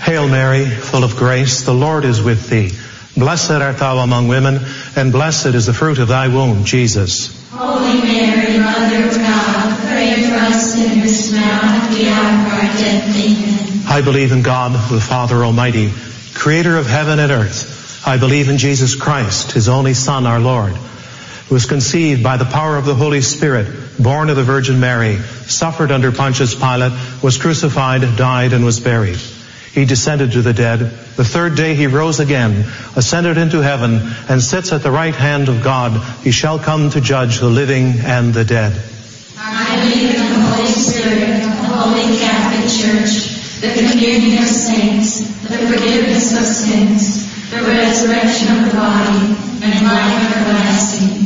Hail Mary, full of grace, the Lord is with thee. Blessed art thou among women, and blessed is the fruit of thy womb, Jesus. Holy Mary, Mother of God, pray for us sinners now and at the hour of our death. Amen. I believe in God, the Father Almighty, creator of heaven and earth. I believe in Jesus Christ, his only Son, our Lord, who was conceived by the power of the Holy Spirit, born of the Virgin Mary, suffered under Pontius Pilate, was crucified, died, and was buried. He descended to the dead. The third day he rose again, ascended into heaven, and sits at the right hand of God. He shall come to judge the living and the dead. I believe in the Holy Spirit, the Holy Catholic Church, the communion of saints, the forgiveness of sins, the resurrection of the body, and life everlasting.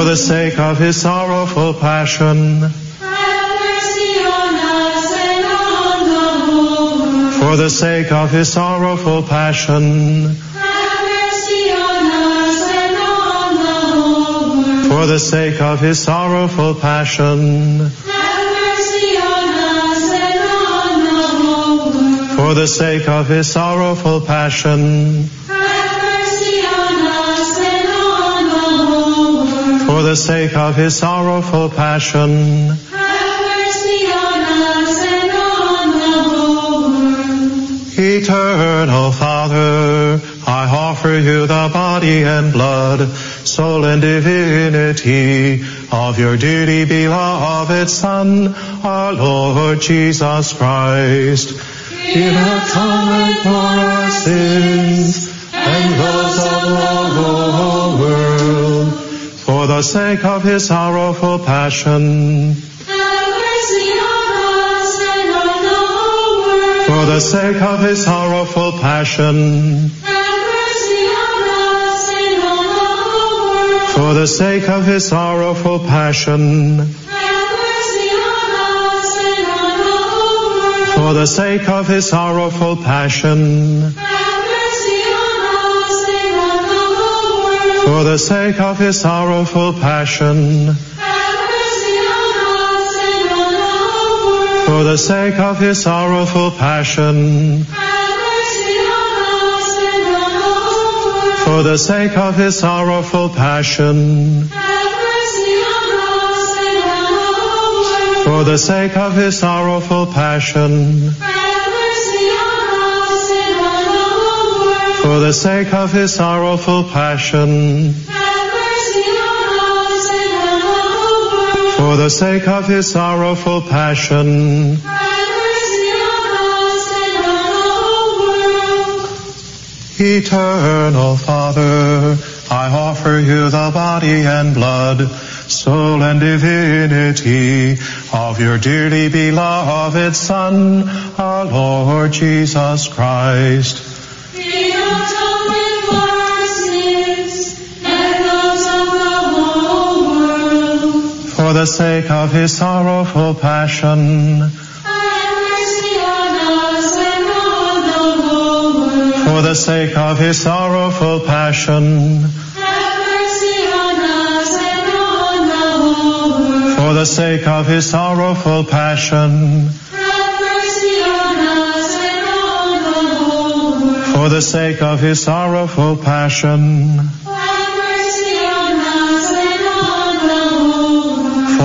for the sake of his sorrowful passion, Have mercy on us and on the world. for the sake of his sorrowful passion, Have mercy on us and on the world. for the sake of his sorrowful passion, for the sake of his sorrowful passion, for the sake of his sorrowful passion, Have mercy on us and on the whole world. Eternal Father, I offer you the body and blood, soul and divinity of your dearly beloved Son, our Lord Jesus Christ, in atonement for our sins and those the sake of his sorrowful passion, Have mercy on us and on the world. for the sake of his sorrowful passion, Have mercy on us and on the world. For the sake of his sorrowful passion, Have mercy on us and on the world. for the sake of his sorrowful passion, for the sake of his sorrowful passion, us for the sake of his sorrowful passion, for the sake of his sorrowful passion, for the sake of his sorrowful passion, for the sake of his sorrowful passion, for the sake of his sorrowful passion. Eternal Father, I offer you the body and blood, soul and divinity of your dearly beloved Son, our Lord Jesus Christ. for the sake of his sorrowful passion. For the sake of his sorrowful passion. For the sake of his sorrowful passion. For the sake of his sorrowful passion.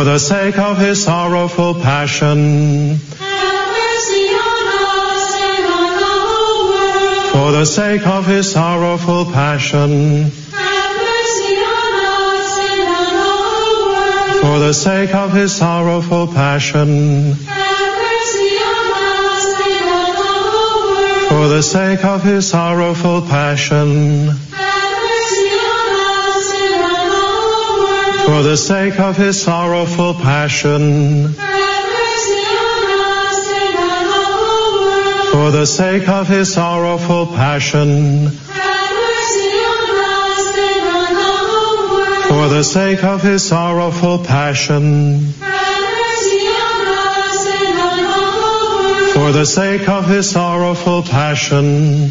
For the sake of his sorrowful passion, us for the sake of his sorrowful passion, us for the sake of his sorrowful passion, us for the sake of his sorrowful passion, for the sake of his sorrowful passion, for the sake of his sorrowful passion, for the sake of his sorrowful passion, for the sake of his sorrowful passion,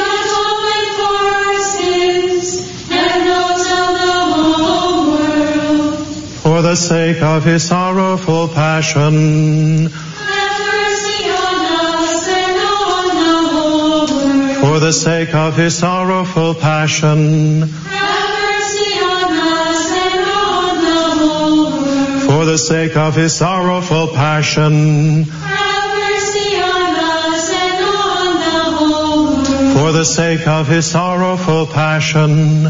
For the sake of his sorrowful passion, for the sake of his sorrowful passion, for the sake of his sorrowful passion, for the sake of his sorrowful passion,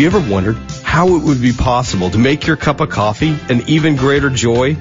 you ever wondered how it would be possible to make your cup of coffee an even greater joy?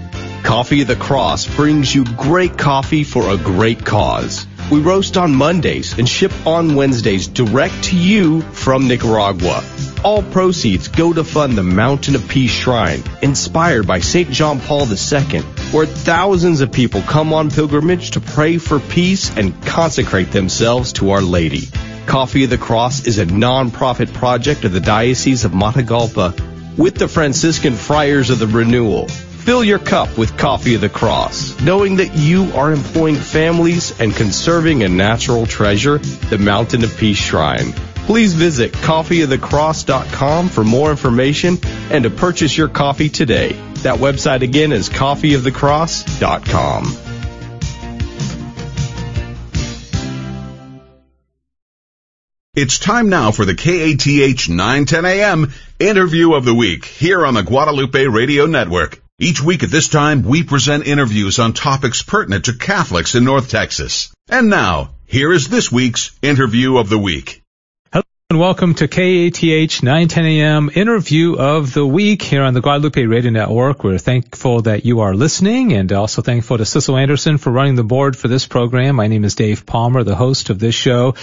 Coffee of the Cross brings you great coffee for a great cause. We roast on Mondays and ship on Wednesdays direct to you from Nicaragua. All proceeds go to fund the Mountain of Peace Shrine, inspired by St. John Paul II, where thousands of people come on pilgrimage to pray for peace and consecrate themselves to Our Lady. Coffee of the Cross is a non-profit project of the Diocese of Matagalpa with the Franciscan Friars of the Renewal. Fill your cup with Coffee of the Cross, knowing that you are employing families and conserving a natural treasure, the Mountain of Peace Shrine. Please visit coffeeofthecross.com for more information and to purchase your coffee today. That website again is coffeeofthecross.com. It's time now for the KATH 910 AM interview of the week here on the Guadalupe Radio Network. Each week at this time, we present interviews on topics pertinent to Catholics in North Texas. And now, here is this week's interview of the week and welcome to KATH 910 AM interview of the week here on the Guadalupe Radio Network. We're thankful that you are listening and also thankful to Cecil Anderson for running the board for this program. My name is Dave Palmer, the host of this show,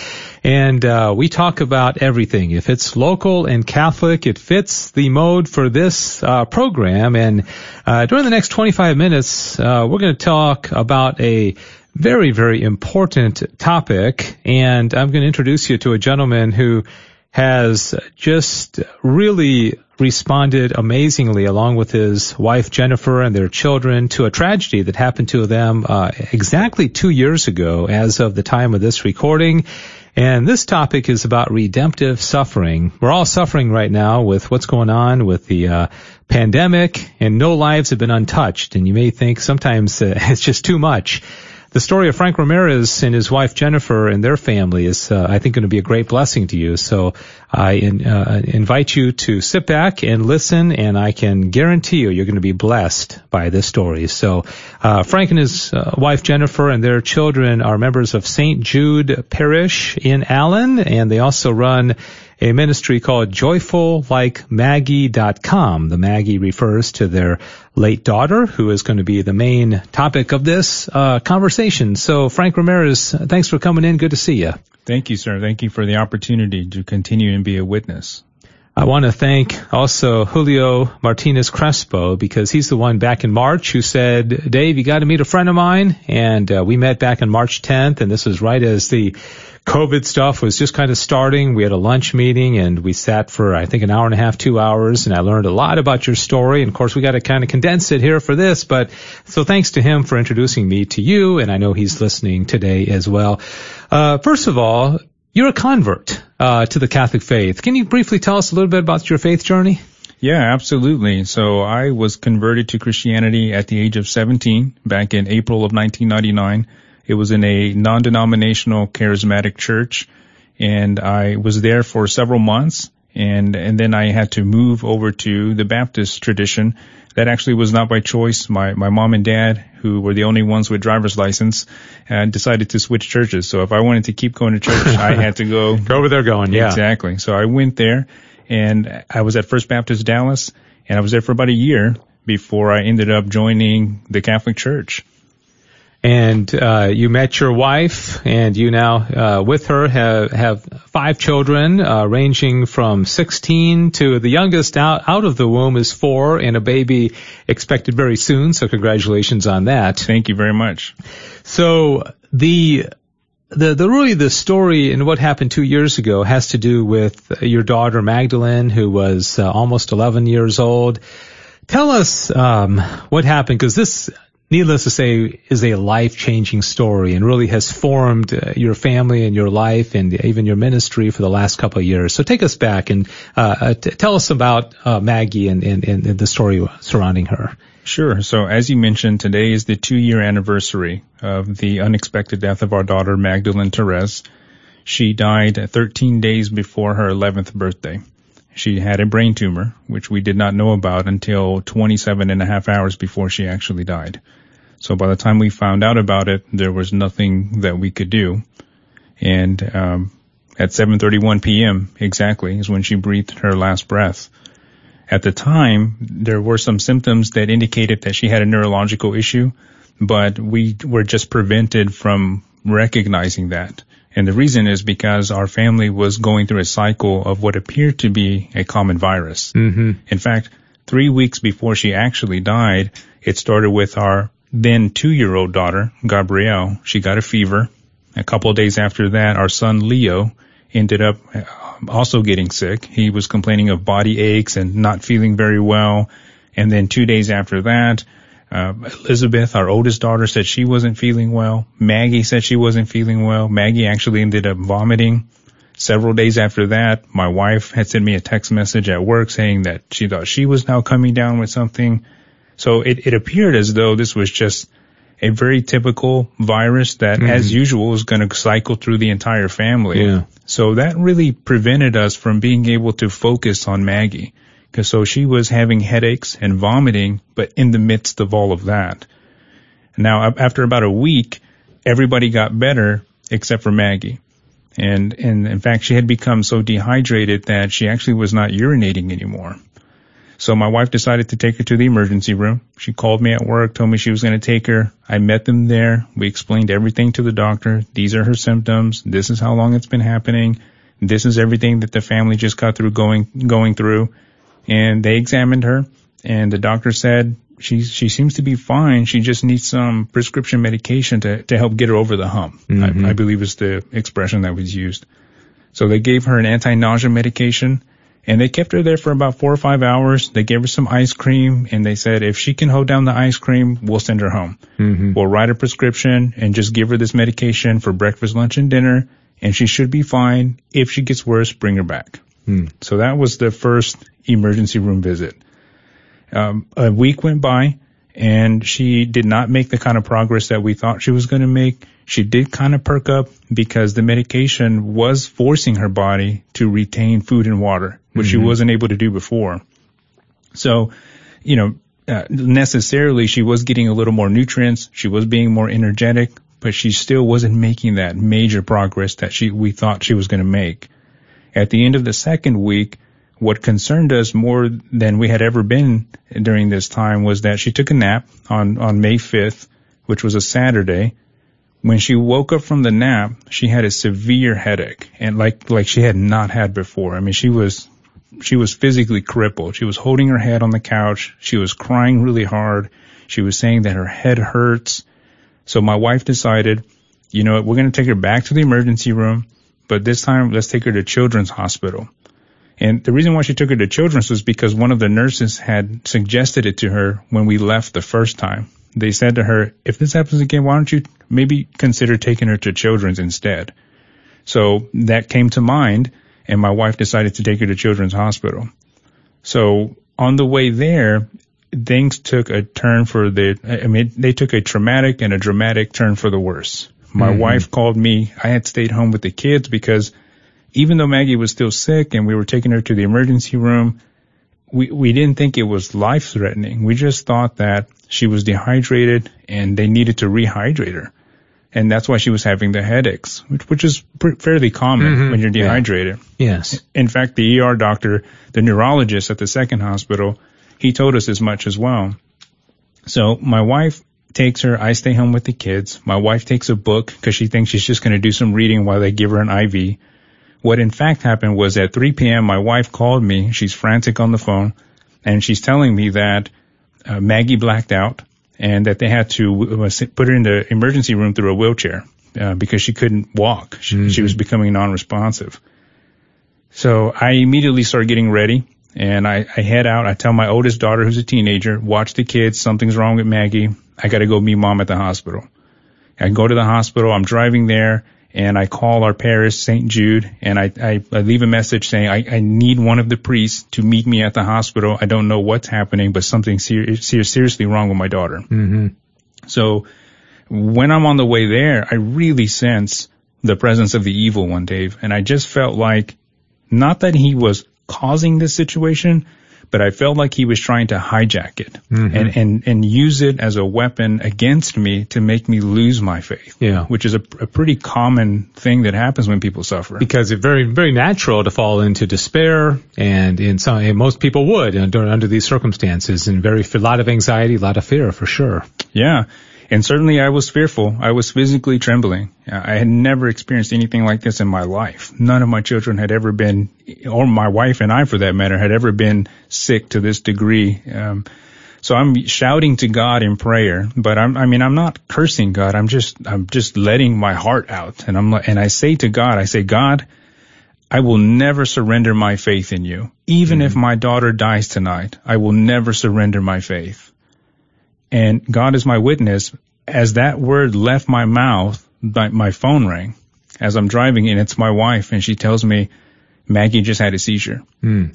and uh, we talk about everything. If it's local and Catholic, it fits the mode for this uh, program. And uh, during the next 25 minutes, uh, we're going to talk about a very, very important topic. And I'm going to introduce you to a gentleman who has just really responded amazingly along with his wife Jennifer and their children to a tragedy that happened to them uh, exactly two years ago as of the time of this recording. And this topic is about redemptive suffering. We're all suffering right now with what's going on with the uh, pandemic and no lives have been untouched. And you may think sometimes uh, it's just too much the story of Frank Ramirez and his wife Jennifer and their family is, uh, I think, going to be a great blessing to you. So I in, uh, invite you to sit back and listen, and I can guarantee you you're going to be blessed by this story. So uh, Frank and his uh, wife Jennifer and their children are members of St. Jude Parish in Allen, and they also run a ministry called joyfullikeMaggie.com. The Maggie refers to their late daughter, who is going to be the main topic of this uh, conversation. So, Frank Ramirez, thanks for coming in. Good to see you. Thank you, sir. Thank you for the opportunity to continue and be a witness. I want to thank also Julio Martinez Crespo because he's the one back in March who said, Dave, you got to meet a friend of mine. And uh, we met back on March 10th, and this was right as the COVID stuff was just kind of starting. We had a lunch meeting and we sat for, I think, an hour and a half, two hours, and I learned a lot about your story. And of course, we got to kind of condense it here for this, but so thanks to him for introducing me to you, and I know he's listening today as well. Uh, first of all, you're a convert uh, to the Catholic faith. Can you briefly tell us a little bit about your faith journey? Yeah, absolutely. So I was converted to Christianity at the age of 17 back in April of 1999. It was in a non-denominational charismatic church and I was there for several months and, and then I had to move over to the Baptist tradition. That actually was not by choice. My, my mom and dad, who were the only ones with driver's license, decided to switch churches. So if I wanted to keep going to church, I had to go. go where they're going, yeah. Exactly. So I went there and I was at First Baptist Dallas and I was there for about a year before I ended up joining the Catholic Church and uh, you met your wife, and you now uh, with her have have five children, uh, ranging from 16 to the youngest out out of the womb is four, and a baby expected very soon. So congratulations on that. Thank you very much. So the the the really the story and what happened two years ago has to do with your daughter Magdalene, who was uh, almost 11 years old. Tell us um, what happened because this needless to say, is a life-changing story and really has formed uh, your family and your life and even your ministry for the last couple of years. So take us back and uh, uh, t- tell us about uh, Maggie and, and, and, the story surrounding her. Sure. So as you mentioned, today is the two-year anniversary of the unexpected death of our daughter Magdalene Therese. She died 13 days before her 11th birthday. She had a brain tumor, which we did not know about until 27 and a half hours before she actually died. So by the time we found out about it, there was nothing that we could do. And um, at 7:31 p.m. exactly is when she breathed her last breath. At the time, there were some symptoms that indicated that she had a neurological issue, but we were just prevented from recognizing that. And the reason is because our family was going through a cycle of what appeared to be a common virus. Mm-hmm. In fact, three weeks before she actually died, it started with our then two-year-old daughter, Gabrielle. She got a fever. A couple of days after that, our son Leo ended up uh, also getting sick. He was complaining of body aches and not feeling very well. And then two days after that, uh, Elizabeth, our oldest daughter, said she wasn't feeling well. Maggie said she wasn't feeling well. Maggie actually ended up vomiting. Several days after that, my wife had sent me a text message at work saying that she thought she was now coming down with something. So it, it appeared as though this was just a very typical virus that, mm-hmm. as usual, is going to cycle through the entire family. Yeah. So that really prevented us from being able to focus on Maggie. Cause so she was having headaches and vomiting, but in the midst of all of that. Now, after about a week, everybody got better except for Maggie. And, and in fact, she had become so dehydrated that she actually was not urinating anymore. So my wife decided to take her to the emergency room. She called me at work, told me she was going to take her. I met them there. We explained everything to the doctor. These are her symptoms. This is how long it's been happening. This is everything that the family just got through going, going through and they examined her and the doctor said she she seems to be fine. She just needs some prescription medication to to help get her over the hump. Mm-hmm. I, I believe is the expression that was used. So they gave her an anti-nausea medication and they kept her there for about four or five hours. They gave her some ice cream and they said if she can hold down the ice cream, we'll send her home. Mm-hmm. We'll write a prescription and just give her this medication for breakfast, lunch, and dinner, and she should be fine. If she gets worse, bring her back. Mm. So that was the first emergency room visit. Um, a week went by and she did not make the kind of progress that we thought she was going to make. She did kind of perk up because the medication was forcing her body to retain food and water, which mm-hmm. she wasn't able to do before. So, you know, uh, necessarily she was getting a little more nutrients. She was being more energetic, but she still wasn't making that major progress that she, we thought she was going to make. At the end of the second week, what concerned us more than we had ever been during this time was that she took a nap on, on May 5th, which was a Saturday. When she woke up from the nap, she had a severe headache and like, like she had not had before. I mean, she was, she was physically crippled. She was holding her head on the couch. She was crying really hard. She was saying that her head hurts. So my wife decided, you know we're going to take her back to the emergency room but this time let's take her to Children's Hospital. And the reason why she took her to Children's was because one of the nurses had suggested it to her when we left the first time. They said to her, if this happens again, why don't you maybe consider taking her to Children's instead? So that came to mind and my wife decided to take her to Children's Hospital. So on the way there, things took a turn for the, I mean, they took a traumatic and a dramatic turn for the worse. My mm-hmm. wife called me. I had stayed home with the kids because even though Maggie was still sick and we were taking her to the emergency room, we, we didn't think it was life threatening. We just thought that she was dehydrated and they needed to rehydrate her. And that's why she was having the headaches, which, which is fairly common mm-hmm. when you're dehydrated. Yeah. Yes. In fact, the ER doctor, the neurologist at the second hospital, he told us as much as well. So my wife takes her. I stay home with the kids. My wife takes a book because she thinks she's just going to do some reading while they give her an IV. What in fact happened was at 3 p.m. my wife called me. She's frantic on the phone and she's telling me that uh, Maggie blacked out and that they had to uh, put her in the emergency room through a wheelchair uh, because she couldn't walk. She, mm-hmm. she was becoming non-responsive. So I immediately started getting ready and I, I head out. I tell my oldest daughter, who's a teenager, watch the kids. Something's wrong with Maggie. I got to go meet mom at the hospital. I go to the hospital. I'm driving there and I call our parish, St. Jude, and I, I, I leave a message saying I, I, need one of the priests to meet me at the hospital. I don't know what's happening, but something ser- ser- seriously wrong with my daughter. Mm-hmm. So when I'm on the way there, I really sense the presence of the evil one, Dave, and I just felt like not that he was causing this situation, but I felt like he was trying to hijack it Mm-hmm. and, and, and use it as a weapon against me to make me lose my faith. Yeah. Which is a, a pretty common thing that happens when people suffer. because it's very very natural to fall into despair, and in some and most people would under under these circumstances, and very a lot of anxiety, a lot of fear for sure. Yeah. And certainly I was fearful. I was physically trembling. I had never experienced anything like this in my life. None of my children had ever been, or my wife and I for that matter, had ever been sick to this degree. Um, so I'm shouting to God in prayer, but I'm, I mean, I'm not cursing God. I'm just, I'm just letting my heart out. And I'm, and I say to God, I say, God, I will never surrender my faith in you. Even if my daughter dies tonight, I will never surrender my faith. And God is my witness. As that word left my mouth, my, my phone rang as I'm driving and it's my wife and she tells me Maggie just had a seizure. Hmm.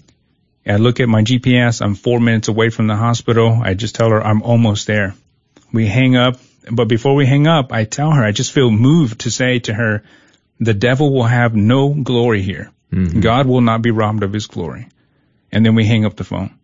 I look at my GPS. I'm four minutes away from the hospital. I just tell her I'm almost there. We hang up, but before we hang up, I tell her I just feel moved to say to her, the devil will have no glory here. God will not be robbed of his glory. And then we hang up the phone.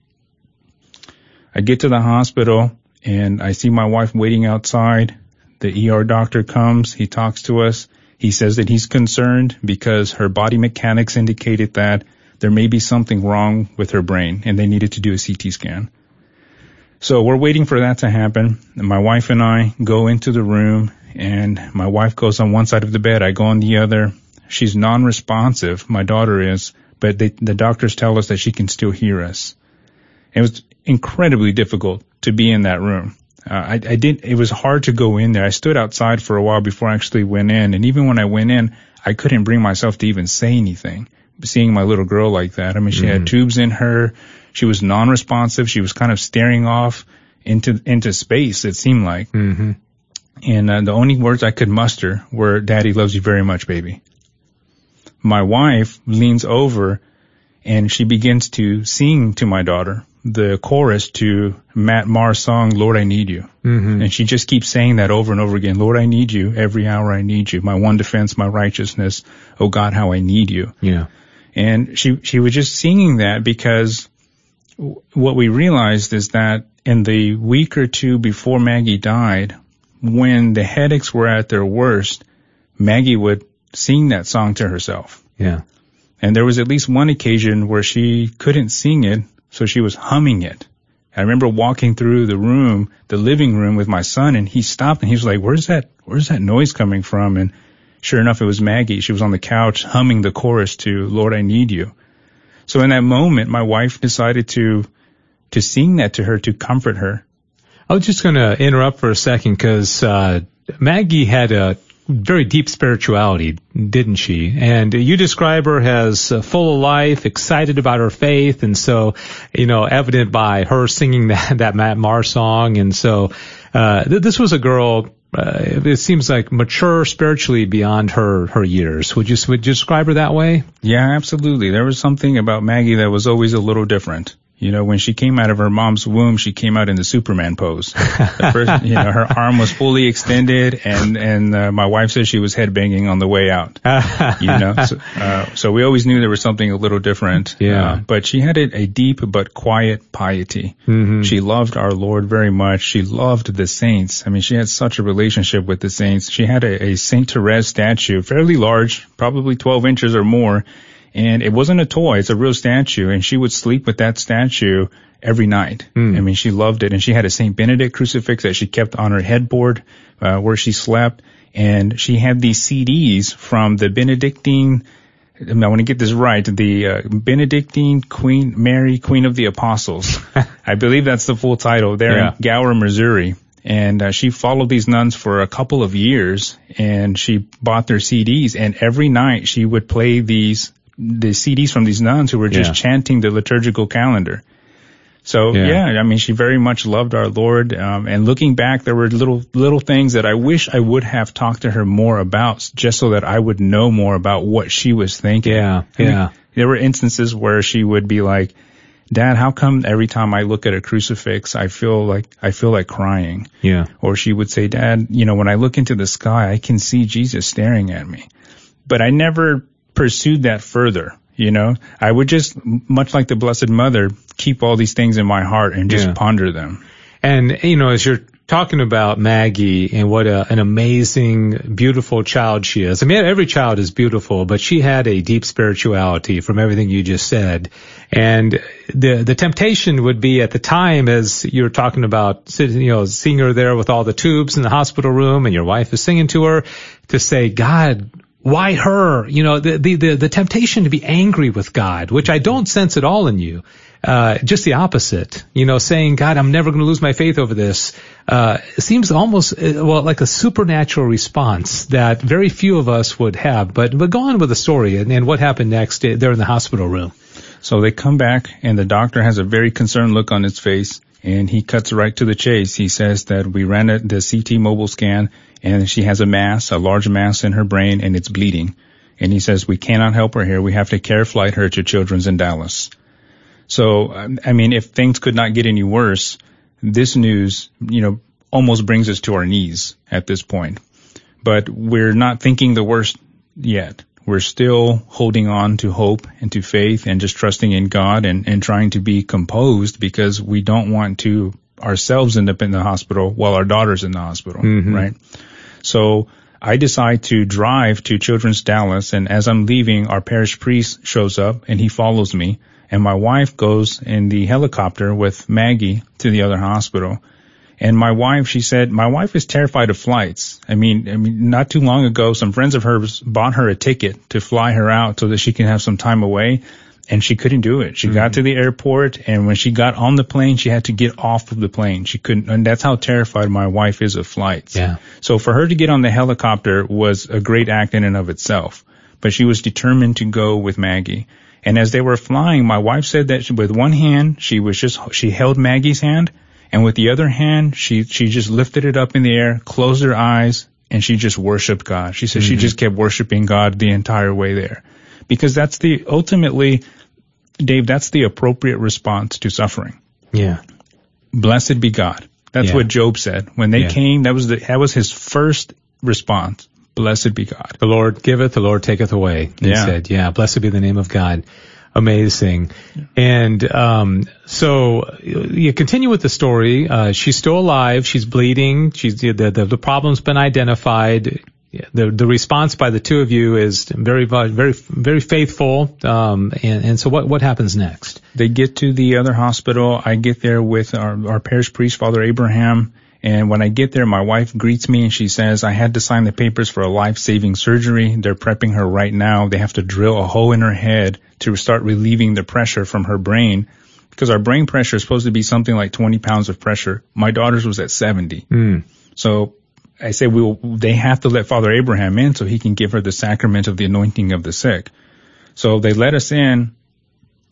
I get to the hospital and I see my wife waiting outside. The ER doctor comes. He talks to us. He says that he's concerned because her body mechanics indicated that there may be something wrong with her brain and they needed to do a CT scan. So we're waiting for that to happen. And my wife and I go into the room and my wife goes on one side of the bed. I go on the other. She's non-responsive. My daughter is, but they, the doctors tell us that she can still hear us. It was incredibly difficult to be in that room. Uh, I, I did. It was hard to go in there. I stood outside for a while before I actually went in, and even when I went in, I couldn't bring myself to even say anything. Seeing my little girl like that, I mean, she had tubes in her. She was non-responsive. She was kind of staring off into into space. It seemed like, Mm-hmm. and uh, the only words I could muster were "Daddy loves you very much, baby." My wife leans over and she begins to sing to my daughter the chorus to Matt Maher's song, Lord, I Need You. Mm-hmm. And she just keeps saying that over and over again. Lord, I need you. Every hour I need you. My one defense, my righteousness. Oh God, how I need you. Yeah. And she, she was just singing that because w- what we realized is that in the week or two before Maggie died, when the headaches were at their worst, Maggie would sing that song to herself. Yeah. And there was at least one occasion where she couldn't sing it, so she was humming it. I remember walking through the room, the living room with my son, and he stopped and he was like, "Where's that? Where's that noise coming from?" And sure enough, it was Maggie. She was on the couch humming the chorus to "Lord, I Need You." So in that moment, my wife decided to to sing that to her to comfort her. I was just going to interrupt for a second because uh, Maggie had a very deep spirituality, didn't she? And you describe her as uh, full of life, excited about her faith, and so, you know, evident by her singing that that Matt Maher song. And so, uh, th- this was a girl. Uh, it seems like mature spiritually beyond her her years. Would you would you describe her that way? Yeah, absolutely. There was something about Maggie that was always a little different. You know, when she came out of her mom's womb, she came out in the Superman pose. The first, you know, her arm was fully extended, and and uh, my wife said she was headbanging on the way out. You know, so, uh, so we always knew there was something a little different. Yeah. Uh, but she had a, a deep but quiet piety. Mm-hmm. She loved our Lord very much. She loved the saints. I mean, she had such a relationship with the saints. She had a, a Saint Therese statue, fairly large, probably 12 inches or more. And it wasn't a toy, it's a real statue. And she would sleep with that statue every night. I mean, she loved it. And she had a St. Benedict crucifix that she kept on her headboard, uh, where she slept. And she had these CDs from the Benedictine, I want to get this right, the uh, Benedictine Queen Mary, Queen of the Apostles. I believe that's the full title there Yeah. in Gower, Missouri. And uh, she followed these nuns for a couple of years and she bought their CDs and every night she would play these, the CDs from these nuns who were just Yeah. chanting the liturgical calendar. So Yeah. yeah. I mean, she very much loved our Lord. Um, and looking back, there were little little things that I wish I would have talked to her more about, just so that I would know more about what she was thinking. Yeah, I mean, yeah. there were instances where she would be like, "Dad, how come every time I look at a crucifix, I feel like I feel like crying?" Yeah. Or she would say, "Dad, you know, when I look into the sky, I can see Jesus staring at me." But I never pursued that further. You know, I would just, much like the Blessed Mother, keep all these things in my heart and just Yeah. ponder them. And, you know, as you're talking about Maggie and what a, an amazing, beautiful child she is. I mean, every child is beautiful, but she had a deep spirituality from everything you just said. And the, the temptation would be at the time as you're talking about sitting, you know, seeing her there with all the tubes in the hospital room and your wife is singing to her to say, God, why her? You know, the, the, the, temptation to be angry with God, which I don't sense at all in you. Uh, just the opposite, you know, saying, God, I'm never going to lose my faith over this, uh, seems almost, uh, well, like a supernatural response that very few of us would have. But, but go on with the story and, and what happened next uh, there in the hospital room. So they come back and the doctor has a very concerned look on his face and he cuts right to the chase. He says that we ran a, the CT mobile scan and she has a mass, a large mass in her brain and it's bleeding. And he says, we cannot help her here. We have to care flight her to Children's in Dallas. So, um, I mean, if things could not get any worse, this news, you know, almost brings us to our knees at this point. But we're not thinking the worst yet. We're still holding on to hope and to faith and just trusting in God and, and trying to be composed because we don't want to ourselves end up in the hospital while our daughter's in the hospital, mm-hmm. right? So I decide to drive to Children's Dallas and as I'm leaving, our parish priest shows up and he follows me and my wife goes in the helicopter with Maggie to the other hospital. And my wife, she said, my wife is terrified of flights. I mean, I mean, not too long ago, some friends of hers bought her a ticket to fly her out so that she can have some time away. And she couldn't do it. She got mm-hmm. to the airport and when she got on the plane, she had to get off of the plane. She couldn't, and that's how terrified my wife is of flights. Yeah. So for her to get on the helicopter was a great act in and of itself. But she was determined to go with Maggie. And as they were flying, my wife said that she, with one hand, she was just, she held Maggie's hand, and with the other hand, she, she just lifted it up in the air, closed her eyes, and she just worshiped God. She said she mm-hmm. just kept worshiping God the entire way there. Because that's the, ultimately, Dave, that's the appropriate response to suffering. Yeah. Blessed be God. That's Yeah. what Job said. When they Yeah. came, that was the, that was his first response. Blessed be God. The Lord giveth, the Lord taketh away. He Yeah. said, yeah, blessed be the name of God. Amazing. And, um, so you continue with the story. Uh, she's still alive. She's bleeding. She's, the, the, the problem's been identified. The, the response by the two of you is very, very, very faithful. Um, and, and so what, what happens next? They get to the other hospital. I get there with our, our parish priest, Father Abraham. And when I get there, my wife greets me and she says, I had to sign the papers for a life-saving surgery. They're prepping her right now. They have to drill a hole in her head to start relieving the pressure from her brain because our brain pressure is supposed to be something like 20 pounds of pressure. My daughter's was at 70. Hmm. So I say we will, they have to let Father Abraham in so he can give her the sacrament of the anointing of the sick. So they let us in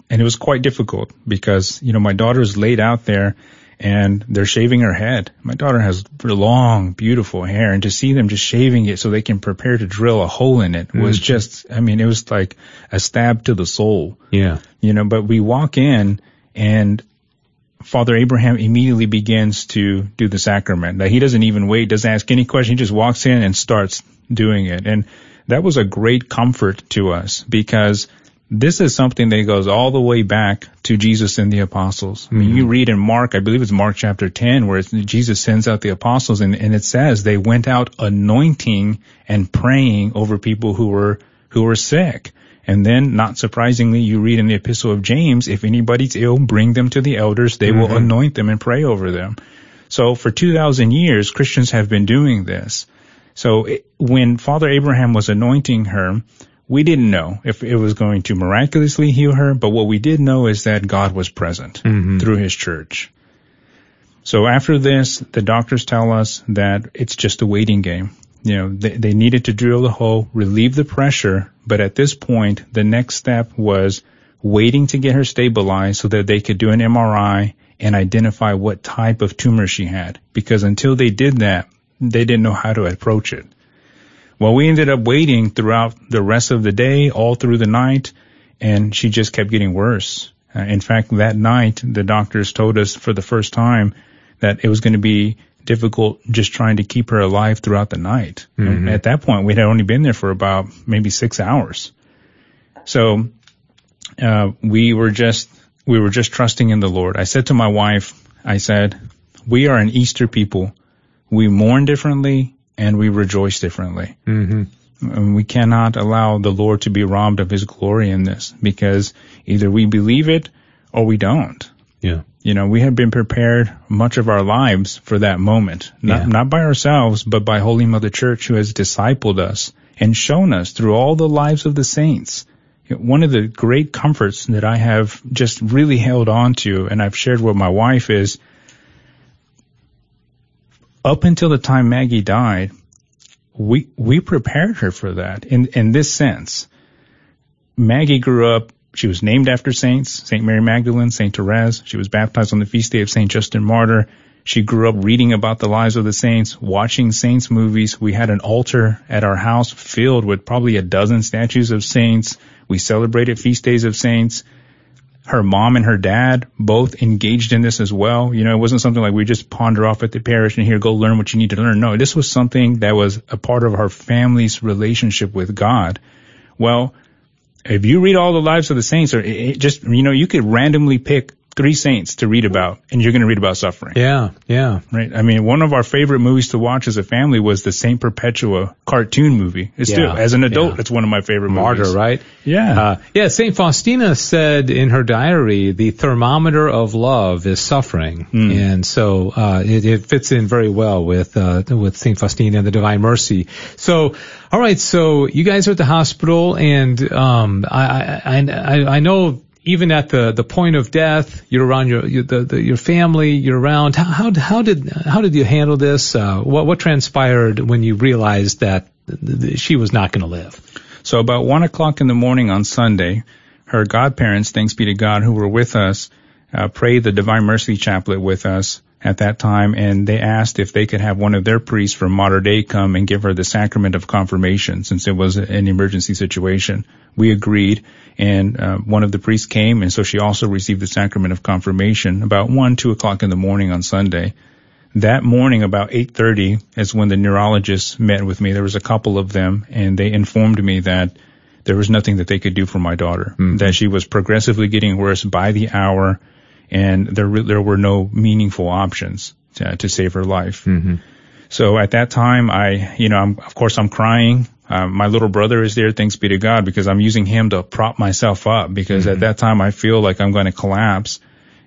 and it was quite difficult because, you know, my daughter laid out there and they're shaving her head. My daughter has long, beautiful hair and to see them just shaving it so they can prepare to drill a hole in it was mm. just, I mean, it was like a stab to the soul Yeah. you know, but we walk in and Father Abraham immediately begins to do the sacrament. That he doesn't even wait, doesn't ask any question. He just walks in and starts doing it. And that was a great comfort to us because this is something that goes all the way back to Jesus and the apostles. I mean, you mm-hmm. read in Mark, I believe it's Mark chapter 10, where it's, Jesus sends out the apostles and, and it says they went out anointing and praying over people who were, who were sick. And then, not surprisingly, you read in the epistle of James, if anybody's ill, bring them to the elders. They will mm-hmm. anoint them and pray over them. So for 2,000 years, Christians have been doing this. So it, when Father Abraham was anointing her, we didn't know if it was going to miraculously heal her, but what we did know is that God was present mm-hmm. through his church. So after this, the doctors tell us that it's just a waiting game. You know, they, they needed to drill the hole, relieve the pressure, but at this point, the next step was waiting to get her stabilized so that they could do an MRI and identify what type of tumor she had. Because until they did that, they didn't know how to approach it. Well, we ended up waiting throughout the rest of the day, all through the night, and she just kept getting worse. Uh, in fact, that night, the doctors told us for the first time that it was going to be difficult just trying to keep her alive throughout the night. And at that point, we had only been there for about maybe six hours. So uh, we were just we were just trusting in the Lord. I said to my wife, I said, we are an Easter people. We mourn differently and we rejoice differently. Mm-hmm. And we cannot allow the Lord to be robbed of his glory in this because either we believe it or we don't. Yeah. You know, we have been prepared much of our lives for that moment, not, Yeah. not by ourselves, but by Holy Mother Church who has discipled us and shown us through all the lives of the saints. One of the great comforts that I have just really held on to and I've shared with my wife is up until the time Maggie died, we, we prepared her for that in, in this sense. Maggie grew up, she was named after saints, St. Mary Magdalene, St. Therese. She was baptized on the feast day of St. Justin Martyr. She grew up reading about the lives of the saints, watching saints movies. We had an altar at our house filled with probably a dozen statues of saints. We celebrated feast days of saints. Her mom and her dad both engaged in this as well. You know, it wasn't something like we just ponder off at the parish and here go learn what you need to learn. No, this was something that was a part of our family's relationship with God. Well, if you read all the lives of the saints, or just you know, you could randomly pick three saints to read about, and you're going to read about suffering. Yeah. Yeah. Right. I mean, one of our favorite movies to watch as a family was the Saint Perpetua cartoon movie. It's Yeah, still, as an adult, yeah. it's one of my favorite Martyr, movies. right? Yeah. Uh, yeah, St. Faustina said in her diary, the thermometer of love is suffering. Hmm. And so, uh, it, it fits in very well with, uh, with St. Faustina and the Divine Mercy. So, all right, so you guys are at the hospital and, um, I, I, I, I know even at the, the point of death, you're around your, your, the, the, your family, you're around. How, how, how did, how did you handle this? Uh, what, what transpired when you realized that th- th- she was not going to live? So about one o'clock in the morning on Sunday, her godparents, thanks be to God, who were with us, uh, prayed the Divine Mercy Chaplet with us at that time, and they asked if they could have one of their priests from Mater Dei come and give her the sacrament of confirmation, since it was an emergency situation. We agreed, and uh, one of the priests came, and so she also received the sacrament of confirmation about one, two o'clock in the morning on Sunday. That morning, about 8:30, is when the neurologists met with me. There was a couple of them, and they informed me that there was nothing that they could do for my daughter. That she was progressively getting worse by the hour, and there re- there were no meaningful options to, to save her life. So at that time, I, you know, I'm, of course I'm crying. Um, my little brother is there, thanks be to God, because I'm using him to prop myself up because at that time I feel like I'm going to collapse.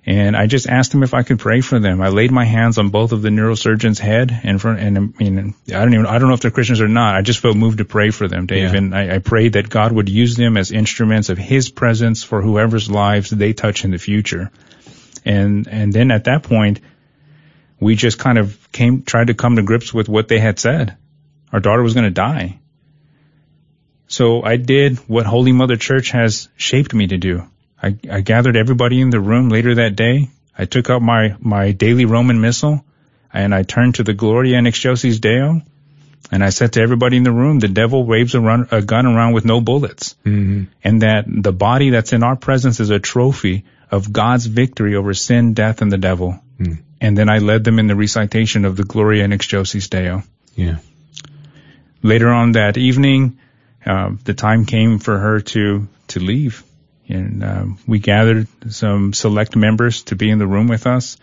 And I just asked him if I could pray for them. I laid my hands on both of the neurosurgeon's head and front, and I mean, I don't even, I don't know if they're Christians or not. I just felt moved to pray for them, Dave. Yeah. And I, I prayed that God would use them as instruments of His presence for whoever's lives they touch in the future. And, and then at that point, we just kind of came, tried to come to grips with what they had said. Our daughter was going to die. So I did what Holy Mother Church has shaped me to do. I, I gathered everybody in the room later that day. I took out my, my daily Roman missal and I turned to the Gloria in Excelsis Deo and I said to everybody in the room, the devil waves a, run, a gun around with no bullets Mm-hmm. and that the body that's in our presence is a trophy of God's victory over sin, death, and the devil. And then I led them in the recitation of the Gloria in Excelsis Deo. Yeah. Later on that evening, uh, the time came for her to to leave, and um, we gathered some select members to be in the room with us,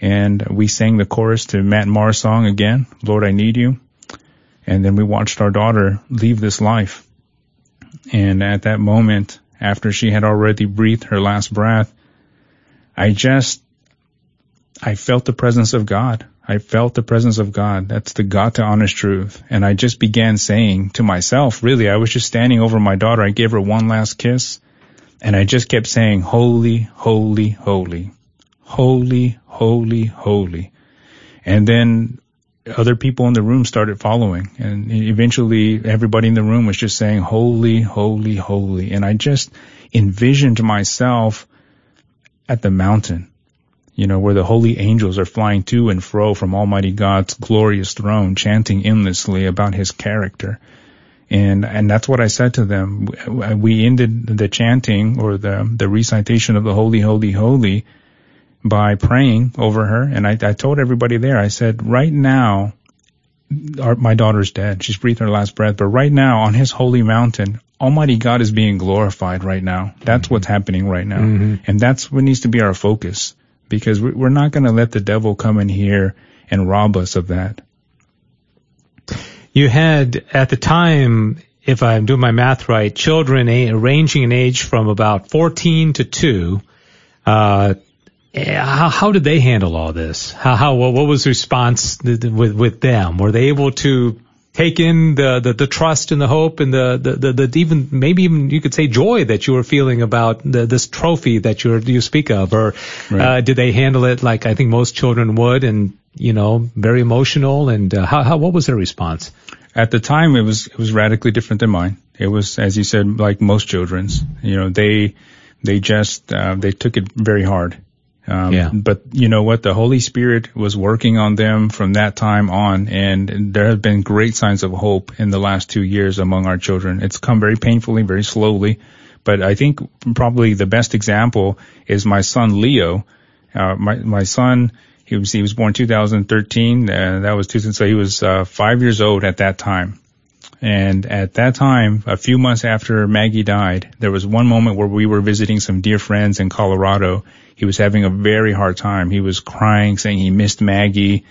and we sang the chorus to Matt Maher's song again, "Lord, I Need You," and then we watched our daughter leave this life. And at that moment, after she had already breathed her last breath, I just I felt the presence of God. I felt the presence of God. That's the God to honest truth. And I just began saying to myself, really, I was just standing over my daughter. I gave her one last kiss and I just kept saying, holy, holy, holy, holy, holy, holy. And then other people in the room started following and eventually everybody in the room was just saying, holy, holy, holy. And I just envisioned myself at the mountain you know, where the holy angels are flying to and fro from Almighty God's glorious throne, chanting endlessly about his character. And, and that's what I said to them. We ended the chanting or the, the recitation of the holy, holy, holy by praying over her. And I, I told everybody there, I said, right now, our, my daughter's dead. She's breathed her last breath. But right now on his holy mountain, Almighty God is being glorified right now. That's mm-hmm. what's happening right now. Mm-hmm. And that's what needs to be our focus because we're not going to let the devil come in here and rob us of that. You had at the time, if I'm doing my math right, children ranging in age from about 14 to 2. Uh, how, how did they handle all this? How, how what was the response with with them? Were they able to take in the, the, the trust and the hope and the, the, the, the, even maybe even you could say joy that you were feeling about the, this trophy that you you speak of, or right. uh, did they handle it like I think most children would, and you know, very emotional? And uh, how, how what was their response? At the time, it was it was radically different than mine. It was, as you said, like most children's. You know, they they just uh, they took it very hard. Um, yeah. But you know what? The Holy Spirit was working on them from that time on, and there have been great signs of hope in the last two years among our children. It's come very painfully, very slowly, but I think probably the best example is my son Leo. Uh, my my son he was he was born 2013. Uh, that was two, so he was uh, five years old at that time. And at that time, a few months after Maggie died, there was one moment where we were visiting some dear friends in Colorado. He was having a very hard time. He was crying, saying he missed Maggie.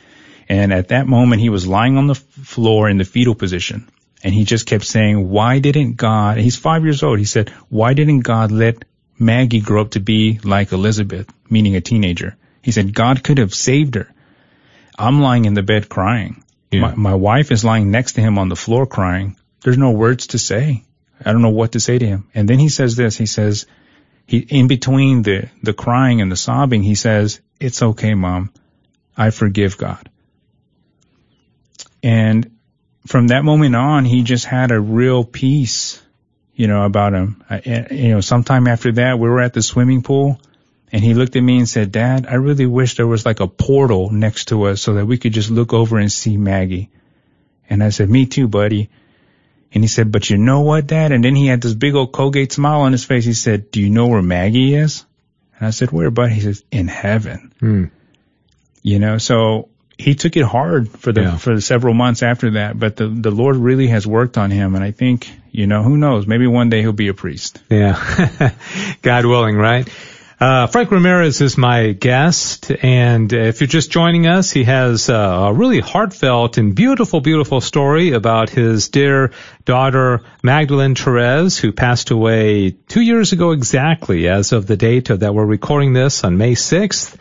And at that moment, he was lying on the floor in the fetal position. And he just kept saying, why didn't God, he's five years old. He said, why didn't God let Maggie grow up to be like Elizabeth, meaning a teenager? He said, God could have saved her. I'm lying in the bed crying. Yeah. My, my wife is lying next to him on the floor crying. There's no words to say. I don't know what to say to him. And then he says this, he says, he, in between the, the crying and the sobbing, he says, it's okay, mom. I forgive God. And from that moment on, he just had a real peace, you know, about him. I, you know, sometime after that, we were at the swimming pool and he looked at me and said, Dad, I really wish there was like a portal next to us so that we could just look over and see Maggie. And I said, me too, buddy. And he said, but you know what, Dad? And then he had this big old Colgate smile on his face. He said, do you know where Maggie is? And I said, where, bud? He says, in heaven. Hmm. You know, so he took it hard for the, yeah. for the several months after that, but the, the Lord really has worked on him. And I think, you know, who knows? Maybe one day he'll be a priest. Yeah. God willing, right? Uh, Frank Ramirez is my guest, and if you're just joining us, he has a really heartfelt and beautiful, beautiful story about his dear daughter Magdalene Therese, who passed away two years ago exactly, as of the date that we're recording this on May 6th.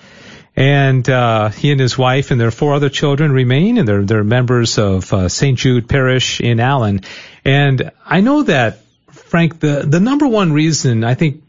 And uh, he and his wife and their four other children remain, and they're they're members of uh, St. Jude Parish in Allen. And I know that Frank, the the number one reason I think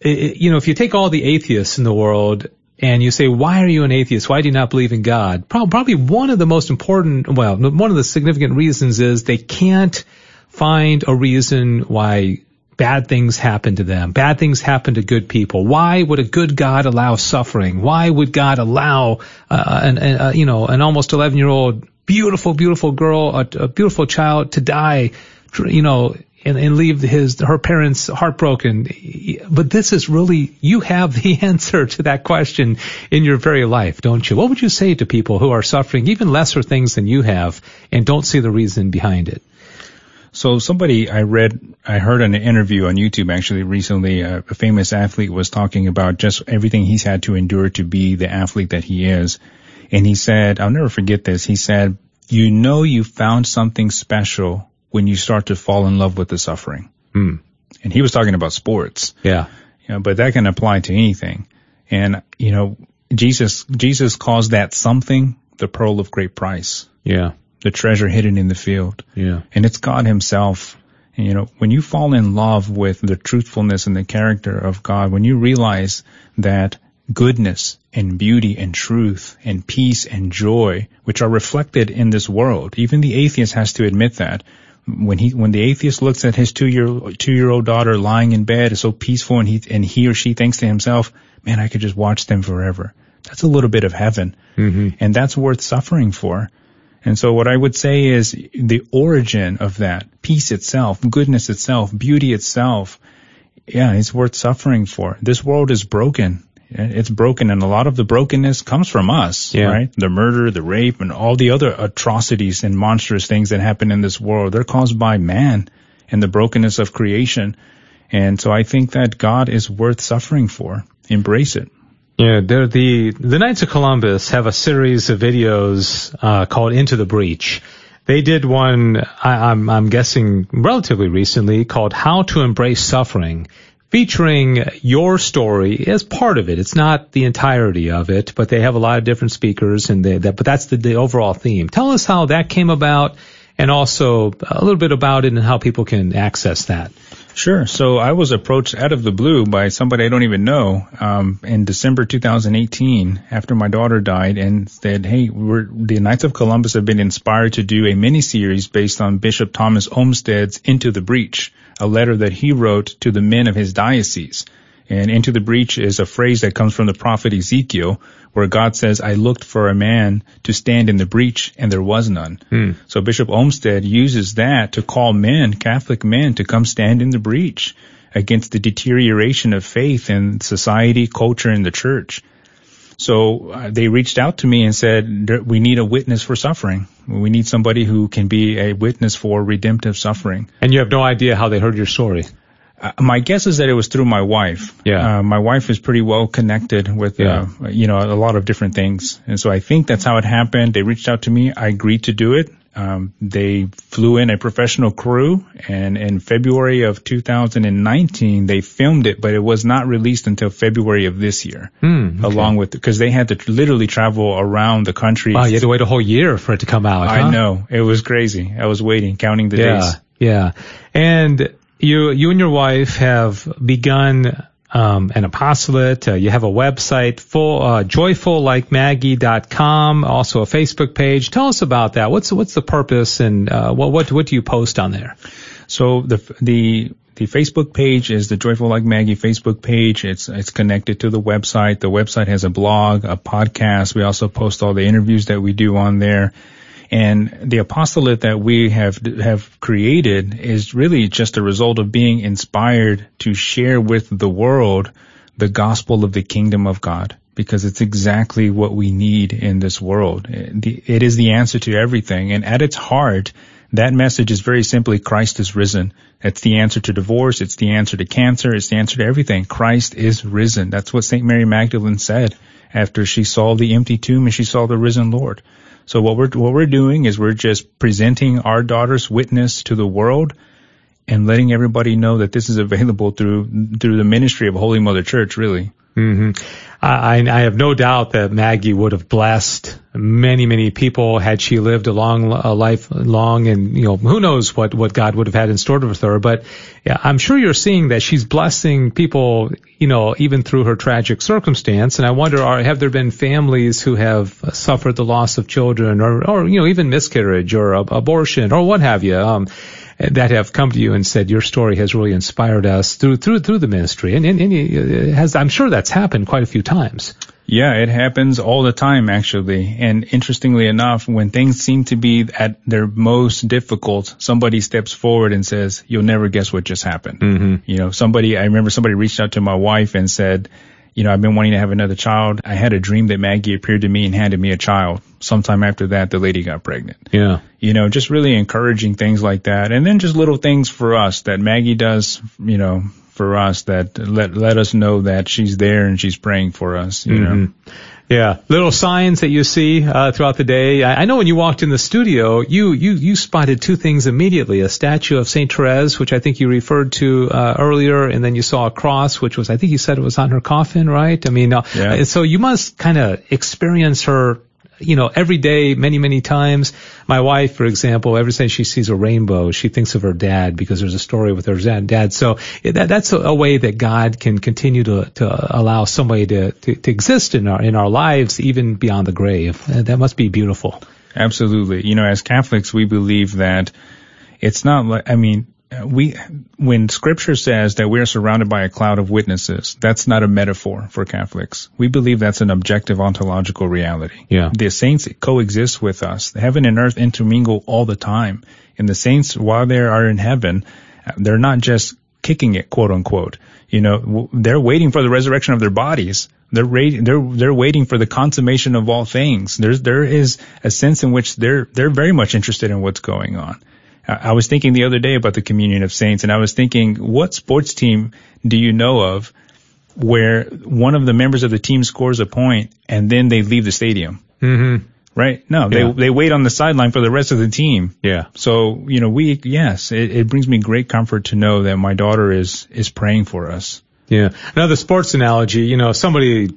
it, you know, if you take all the atheists in the world and you say, why are you an atheist? Why do you not believe in God? Probably one of the most important, well, one of the significant reasons is they can't find a reason why bad things happen to them. Bad things happen to good people. Why would a good God allow suffering? Why would God allow uh, an, uh, you know, an almost 11 year old beautiful, beautiful girl, a, a beautiful child to die, you know, and, and leave his her parents heartbroken. But this is really you have the answer to that question in your very life, don't you? What would you say to people who are suffering even lesser things than you have and don't see the reason behind it? So somebody I read, I heard an interview on YouTube actually recently, a, a famous athlete was talking about just everything he's had to endure to be the athlete that he is. And he said, I'll never forget this. He said, you know you found something special when you start to fall in love with the suffering. Mm. And he was talking about sports. Yeah. You know, but that can apply to anything. And, you know, Jesus, Jesus calls that something the pearl of great price. Yeah. The treasure hidden in the field. Yeah. And it's God himself. And, you know, when you fall in love with the truthfulness and the character of God, when you realize that goodness and beauty and truth and peace and joy, which are reflected in this world, even the atheist has to admit that when he when the atheist looks at his two year two year old daughter lying in bed, is so peaceful, and he and he or she thinks to himself, "Man, I could just watch them forever." That's a little bit of heaven, mm-hmm. and that's worth suffering for. And so, what I would say is the origin of that peace itself, goodness itself, beauty itself. Yeah, it's worth suffering for. This world is broken it's broken and a lot of the brokenness comes from us, yeah. right? The murder, the rape and all the other atrocities and monstrous things that happen in this world, they're caused by man. and the brokenness of creation. And so I think that God is worth suffering for. Embrace it. Yeah, the the Knights of Columbus have a series of videos uh, called Into the Breach. They did one, I, I'm, I'm guessing, relatively recently called How to Embrace Suffering, featuring your story as part of it. It's not the entirety of it, but they have a lot of different speakers, and they, that, but that's the, the overall theme. Tell us how that came about, and also a little bit about it and how people can access that. Sure. So I was approached out of the blue by somebody I don't even know um, in December 2018 after my daughter died and said, "Hey, we're, the Knights of Columbus have been inspired to do a mini series based on Bishop Thomas Olmsted's Into the Breach, a letter that he wrote to the men of his diocese." And into the breach is a phrase that comes from the prophet Ezekiel, where God says, I looked for a man to stand in the breach and there was none. Hmm. So Bishop Olmsted uses that to call men, Catholic men, to come stand in the breach against the deterioration of faith in society, culture, and the church. So uh, they reached out to me and said, we need a witness for suffering. We need somebody who can be a witness for redemptive suffering. And you have no idea how they heard your story. Uh, my guess is that it was through my wife. Yeah. Uh, my wife is pretty well connected with, uh, yeah. you know, a lot of different things. And so I think that's how it happened. They reached out to me. I agreed to do it. Um, they flew in a professional crew and in February of 2019, they filmed it, but it was not released until February of this year. Mm, okay. Along with, cause they had to literally travel around the country. Wow, you had to wait a whole year for it to come out. I huh? know. It was crazy. I was waiting, counting the yeah, days. Yeah. And you you and your wife have begun um, an apostolate. Uh, you have a website, full uh, joyfullikemaggie.com, also a Facebook page. Tell us about that. What's what's the purpose and uh, what what what do you post on there? So the the the Facebook page is the Joyful Like Maggie Facebook page. It's it's connected to the website. The website has a blog, a podcast. We also post all the interviews that we do on there. And the apostolate that we have have created is really just a result of being inspired to share with the world the gospel of the kingdom of God because it's exactly what we need in this world. It is the answer to everything. And at its heart, that message is very simply Christ is risen. That's the answer to divorce. It's the answer to cancer. It's the answer to everything. Christ is risen. That's what St. Mary Magdalene said after she saw the empty tomb and she saw the risen Lord. So what we're what we're doing is we're just presenting our daughter's witness to the world and letting everybody know that this is available through through the ministry of Holy Mother Church, really. Mm-hmm. I, I have no doubt that Maggie would have blessed many, many people had she lived a long a life long, and you know who knows what what God would have had in store with her. But yeah, I'm sure you're seeing that she's blessing people, you know, even through her tragic circumstance. And I wonder, are have there been families who have suffered the loss of children, or or you know even miscarriage or abortion or what have you? Um, that have come to you and said your story has really inspired us through through through the ministry, and, and, and it has I'm sure that's happened quite a few times. Yeah, it happens all the time actually. And interestingly enough, when things seem to be at their most difficult, somebody steps forward and says, "You'll never guess what just happened." Mm-hmm. You know, somebody I remember somebody reached out to my wife and said, you know, I've been wanting to have another child. I had a dream that Maggie appeared to me and handed me a child. Sometime after that, the lady got pregnant. Yeah. You know, just really encouraging things like that. And then just little things for us that Maggie does, you know, for us that let, let us know that she's there and she's praying for us, you mm-hmm. know. Yeah, little signs that you see uh, throughout the day. I, I, know when you walked in the studio, you you you spotted two things immediately: a statue of Saint Therese, which I think you referred to uh, earlier, and then you saw a cross, which was I think you said it was on her coffin, right? I mean, uh, yeah. so you must kind of experience her you know, every day, many, many times. My wife, for example, every time she sees a rainbow, she thinks of her dad because there's a story with her dad. So that, that's a, a way that God can continue to, to allow somebody to, to, to exist in our, in our lives, even beyond the grave. Uh, that must be beautiful. Absolutely. You know, as Catholics, we believe that it's not like, I mean, we when scripture says that we are surrounded by a cloud of witnesses that's not a metaphor for catholics. We believe that's an objective ontological reality. Yeah. The saints coexist with us. Heaven and earth intermingle all the time. And the saints while they are in heaven they're not just kicking it quote unquote. You know they're waiting for the resurrection of their bodies. They're waiting, they're, they're waiting for the consummation of all things. There's, there is a sense in which they're, they're very much interested in what's going on. I I was thinking the other day about the communion of saints and I was thinking, what sports team do you know of where one of the members of the team scores a point and then they leave the stadium? Mm-hmm. Right? No, Yeah. they, they wait on the sideline for the rest of the team. Yeah. So, you know, we, yes, it, it brings me great comfort to know that my daughter is, is praying for us. Yeah. Another sports analogy, you know, somebody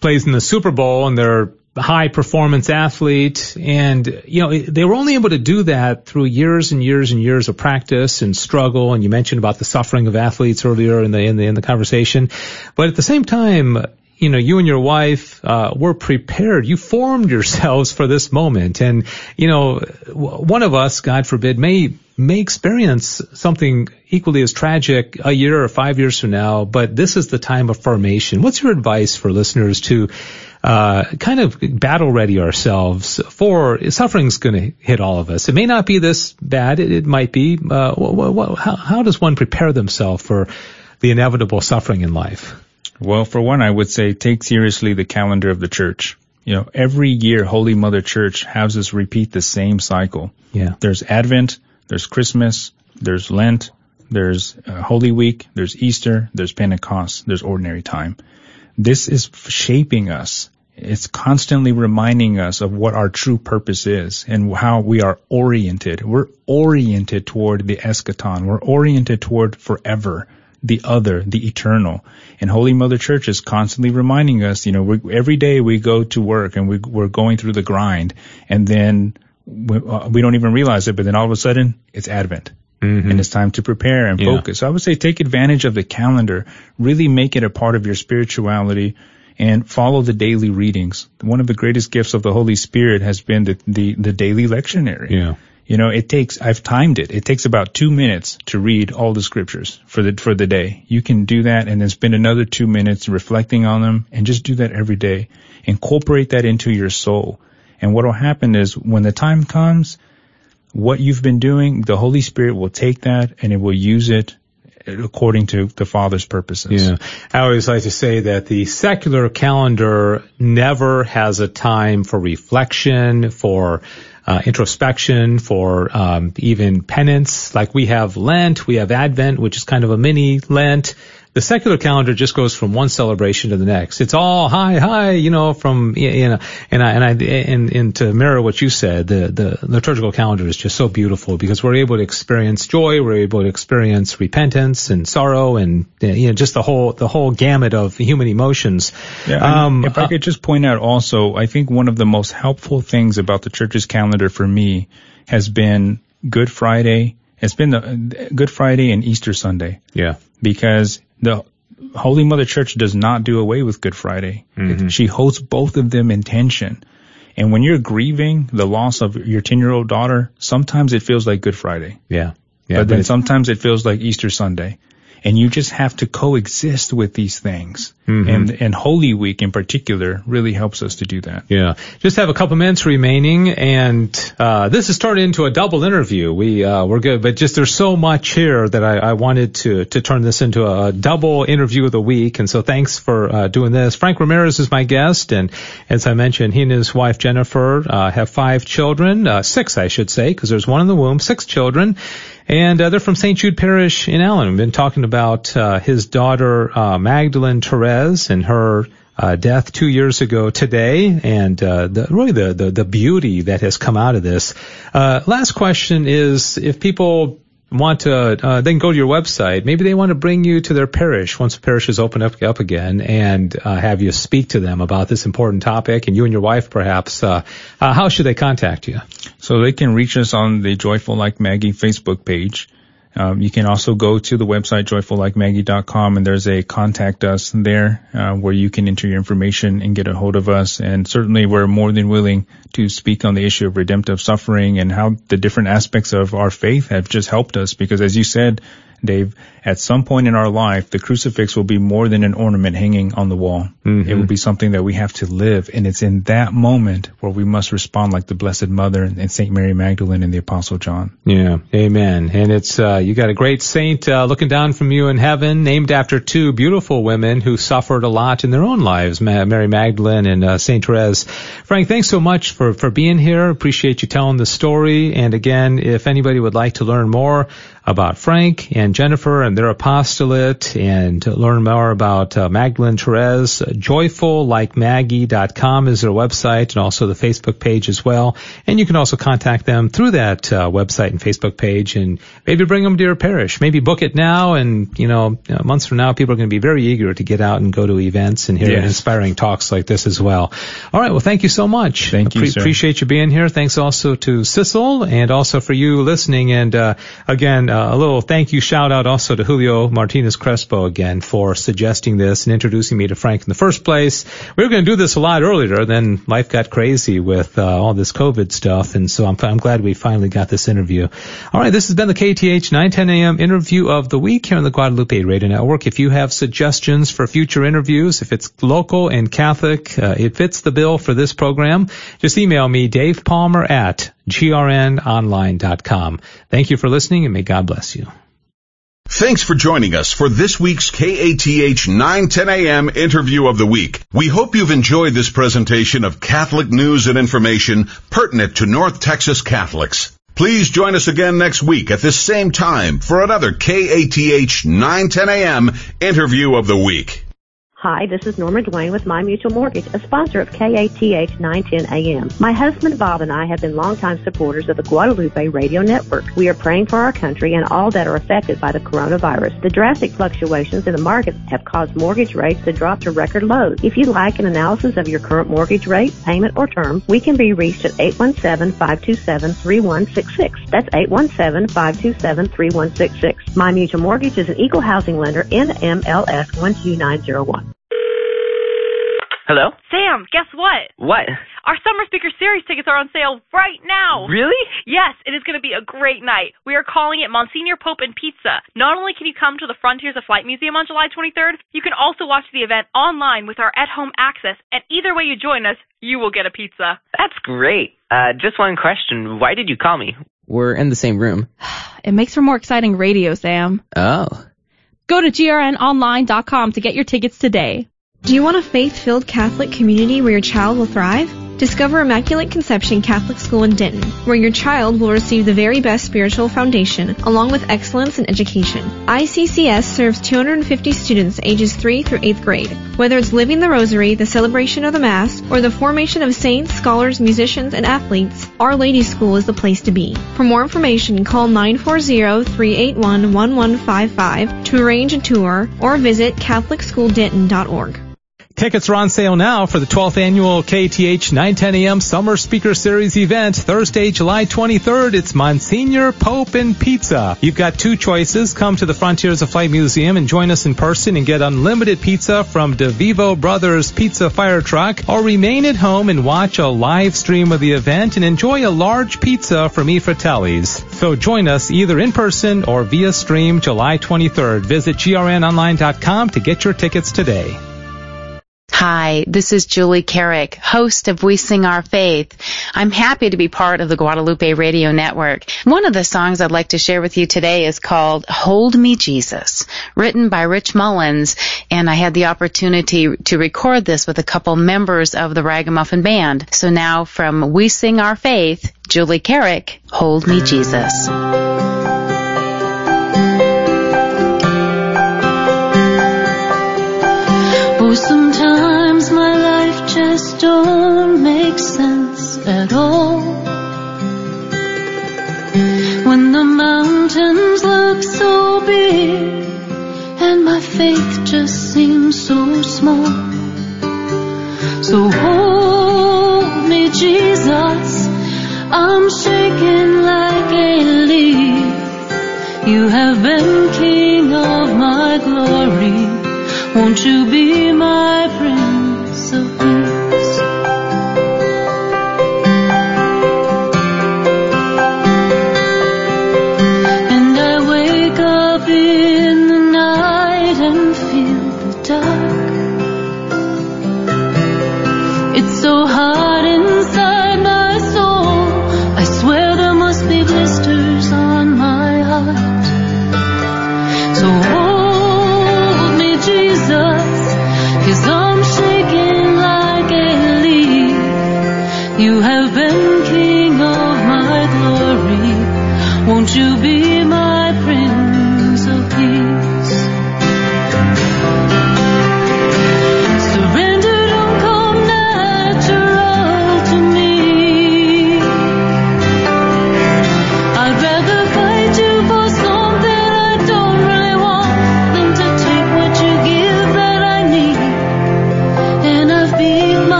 plays in the Super Bowl and they're high performance athlete and, you know, they were only able to do that through years and years and years of practice and struggle. And you mentioned about the suffering of athletes earlier in the, in the, in the conversation. But at the same time, you know, you and your wife uh, were prepared. You formed yourselves for this moment, and you know, one of us, God forbid, may may experience something equally as tragic a year or five years from now. But this is the time of formation. What's your advice for listeners to uh, kind of battle ready ourselves for suffering's going to hit all of us. It may not be this bad. It, it might be. Uh, wh- wh- how, how does one prepare themselves for the inevitable suffering in life? Well, for one, I would say take seriously the calendar of the church. You know, every year Holy Mother Church has us repeat the same cycle. Yeah. There's Advent, there's Christmas, there's Lent, there's uh, Holy Week, there's Easter, there's Pentecost, there's ordinary time. This is shaping us. It's constantly reminding us of what our true purpose is and how we are oriented. We're oriented toward the eschaton. We're oriented toward forever, the other, the eternal. And Holy Mother Church is constantly reminding us, you know, we, every day we go to work and we, we're going through the grind and then we, uh, we don't even realize it, but then all of a sudden it's Advent. And it's time to prepare and Yeah. focus. So I would say take advantage of the calendar, really make it a part of your spirituality and follow the daily readings. One of the greatest gifts of the Holy Spirit has been the, the, the daily lectionary. Yeah. You know, it takes, I've timed it. It takes about two minutes to read all the scriptures for the, for the day. You can do that and then spend another two minutes reflecting on them and just do that every day. Incorporate that into your soul. And what will happen is when the time comes, what you've been doing, the Holy Spirit will take that and it will use it according to the Father's purposes. Yeah. I always like to say that the secular calendar never has a time for reflection, for uh, introspection, for um, even penance. Like we have Lent, we have Advent, which is kind of a mini Lent. The secular calendar just goes from one celebration to the next. It's all high, high, you know, from, you know, and I, and I, and, and to mirror what you said, the, the liturgical calendar is just so beautiful because we're able to experience joy, we're able to experience repentance and sorrow and, uh, you know, just the whole, the whole gamut of human emotions. Yeah, Um, if I could just point out also, I think one of the most helpful things about the church's calendar for me has been Good Friday. It's been the Good Friday and Easter Sunday Yeah. because the Holy Mother Church does not do away with Good Friday. Mm-hmm. She holds both of them in tension. And when you're grieving the loss of your 10 year old daughter, sometimes it feels like Good Friday, Yeah. Yeah. but then sometimes it feels like Easter Sunday. And you just have to coexist with these things. Mm-hmm. And, and Holy Week in particular really helps us to do that. Yeah. Just have a couple minutes remaining and, uh, this has turned into a double interview. We, uh, we're good, but just there's so much here that I, I wanted to, to turn this into a double interview of the week. And so thanks for, uh, doing this. Frank Ramirez is my guest. And as I mentioned, he and his wife Jennifer, uh, have five children, uh, six, I should say, because there's one in the womb, six children. And uh, they're from St. Jude Parish in Allen. We've been talking about uh, his daughter uh, Magdalene Therese and her uh, death two years ago today, and uh, the, really the, the the beauty that has come out of this. Uh, last question is if people want to uh, then go to your website. Maybe they want to bring you to their parish once the parish is open up up again, and uh, have you speak to them about this important topic, and you and your wife perhaps. Uh, how should they contact you? So they can reach us on the Joyful Like Maggie Facebook page. Um, you can also go to the website joyfullikemaggie.com and there's a contact us there uh, where you can enter your information and get a hold of us. And certainly we're more than willing to speak on the issue of redemptive suffering and how the different aspects of our faith have just helped us because as you said, Dave, at some point in our life, the crucifix will be more than an ornament hanging on the wall. Mm-hmm. It will be something that we have to live. And it's in that moment where we must respond like the Blessed Mother and St. Mary Magdalene and the Apostle John. Yeah. Amen. And it's, uh, you got a great saint, uh, looking down from you in heaven, named after two beautiful women who suffered a lot in their own lives, Mary Magdalene and uh, St. Therese. Frank, thanks so much for, for being here. Appreciate you telling the story. And again, if anybody would like to learn more about Frank and Jennifer and their apostolate and to learn more about uh, Magdalene Therese. Joyfullikemaggie.com is their website and also the Facebook page as well. And you can also contact them through that uh, website and Facebook page and maybe bring them to your parish. Maybe book it now and, you know, months from now people are going to be very eager to get out and go to events and hear yes. inspiring talks like this as well. All right. Well, thank you so much. Thank you, sir. Appreciate you being here. Thanks also to Sissel and also for you listening. And, uh, again, uh, a little thank you shout out also to Julio Martinez Crespo again for suggesting this and introducing me to Frank in the first place. We were going to do this a lot earlier, then life got crazy with uh, all this COVID stuff, and so I'm, I'm glad we finally got this interview. All right, this has been the KATH 910 a.m. interview of the week here on the Guadalupe Radio Network. If you have suggestions for future interviews, if it's local and Catholic, uh, it fits the bill for this program, just email me, Dave Palmer at grnonline.com. Thank you for listening and may God bless you. Thanks for joining us for this week's KATH 910 AM interview of the week. We hope you've enjoyed this presentation of Catholic news and information pertinent to North Texas Catholics. Please join us again next week at this same time for another KATH 910 AM interview of the week. Hi, this is Norma Dwayne with My Mutual Mortgage, a sponsor of KATH 910 AM. My husband Bob and I have been longtime supporters of the Guadalupe Radio Network. We are praying for our country and all that are affected by the coronavirus. The drastic fluctuations in the market have caused mortgage rates to drop to record lows. If you'd like an analysis of your current mortgage rate, payment, or term, we can be reached at 817-527-3166. That's 817-527-3166. My Mutual Mortgage is an equal housing lender, NMLS 12901. Hello? Sam, guess what? What? Our Summer Speaker Series tickets are on sale right now. Really? Yes, it is going to be a great night. We are calling it Monsignor Pope and Pizza. Not only can you come to the Frontiers of Flight Museum on July 23rd, you can also watch the event online with our at-home access, and either way you join us, you will get a pizza. That's great. Uh, just one question. Why did you call me? We're in the same room. it makes for more exciting radio, Sam. Oh. Go to grnonline.com to get your tickets today. Do you want a faith-filled Catholic community where your child will thrive? Discover Immaculate Conception Catholic School in Denton, where your child will receive the very best spiritual foundation, along with excellence in education. ICCS serves 250 students ages 3 through 8th grade. Whether it's living the rosary, the celebration of the Mass, or the formation of saints, scholars, musicians, and athletes, Our Lady School is the place to be. For more information, call 940-381-1155 to arrange a tour or visit CatholicSchoolDenton.org. Tickets are on sale now for the 12th annual KATH 910 AM Summer Speaker Series event, Thursday, July 23rd. It's Monsignor Pope and Pizza. You've got two choices. Come to the Frontiers of Flight Museum and join us in person and get unlimited pizza from DeVivo Brothers Pizza Fire Truck, or remain at home and watch a live stream of the event and enjoy a large pizza from E. Fratelli's. So join us either in person or via stream July 23rd. Visit grnonline.com to get your tickets today. Hi, this is Julie Carrick, host of We Sing Our Faith. I'm happy to be part of the Guadalupe Radio Network. One of the songs I'd like to share with you today is called Hold Me Jesus, written by Rich Mullins, and I had the opportunity to record this with a couple members of the Ragamuffin Band. So now from We Sing Our Faith, Julie Carrick, Hold Me Jesus. Don't make sense at all. When the mountains look so big and my faith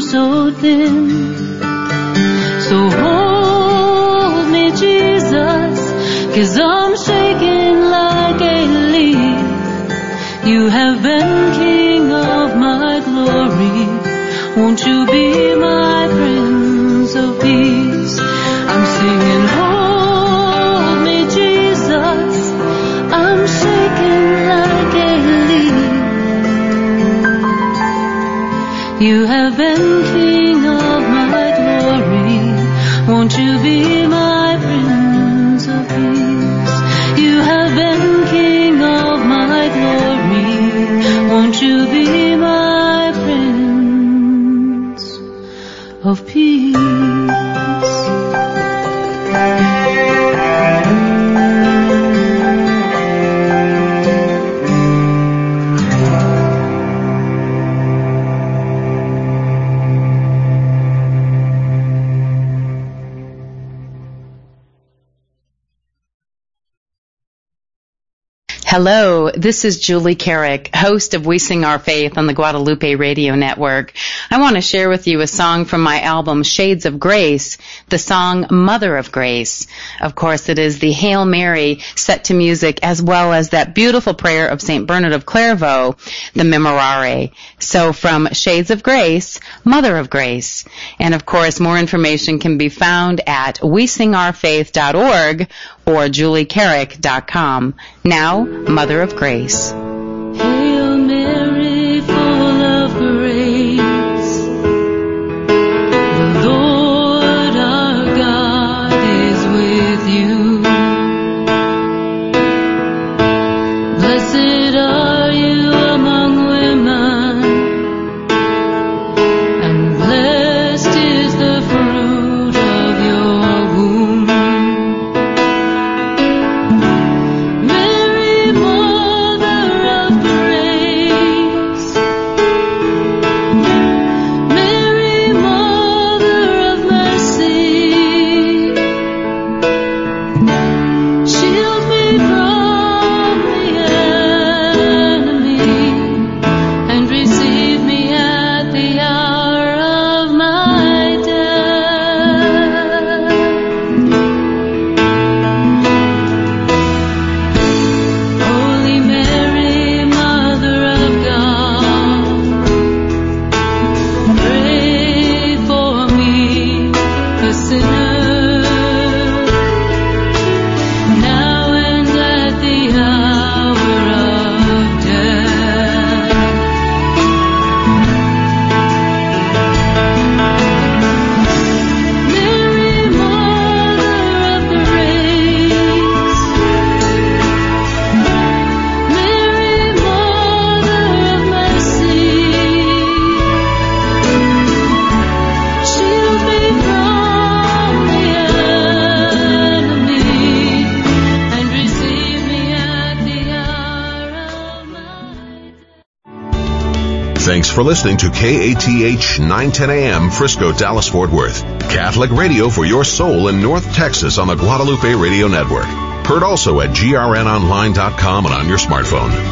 so thin. So hold me, Jesus, cause I'm shaking like a leaf. You have been king of my glory. Won't you be my prince of peace? I'm singing, hold me, Jesus. I'm shaking like a leaf. You have been Hello, this is Julie Carrick, host of We Sing Our Faith on the Guadalupe Radio Network. I want to share with you a song from my album Shades of Grace, the song Mother of Grace. Of course, it is the Hail Mary set to music as well as that beautiful prayer of St. Bernard of Clairvaux, the Memorare. So from Shades of Grace, Mother of Grace. And of course, more information can be found at wesingourfaith.org or juliecarrick.com. Now, Mother of Grace. For listening to KATH 910 AM Frisco, Dallas, Fort Worth. Catholic radio for your soul in North Texas on the Guadalupe Radio Network. Heard also at grnonline.com and on your smartphone.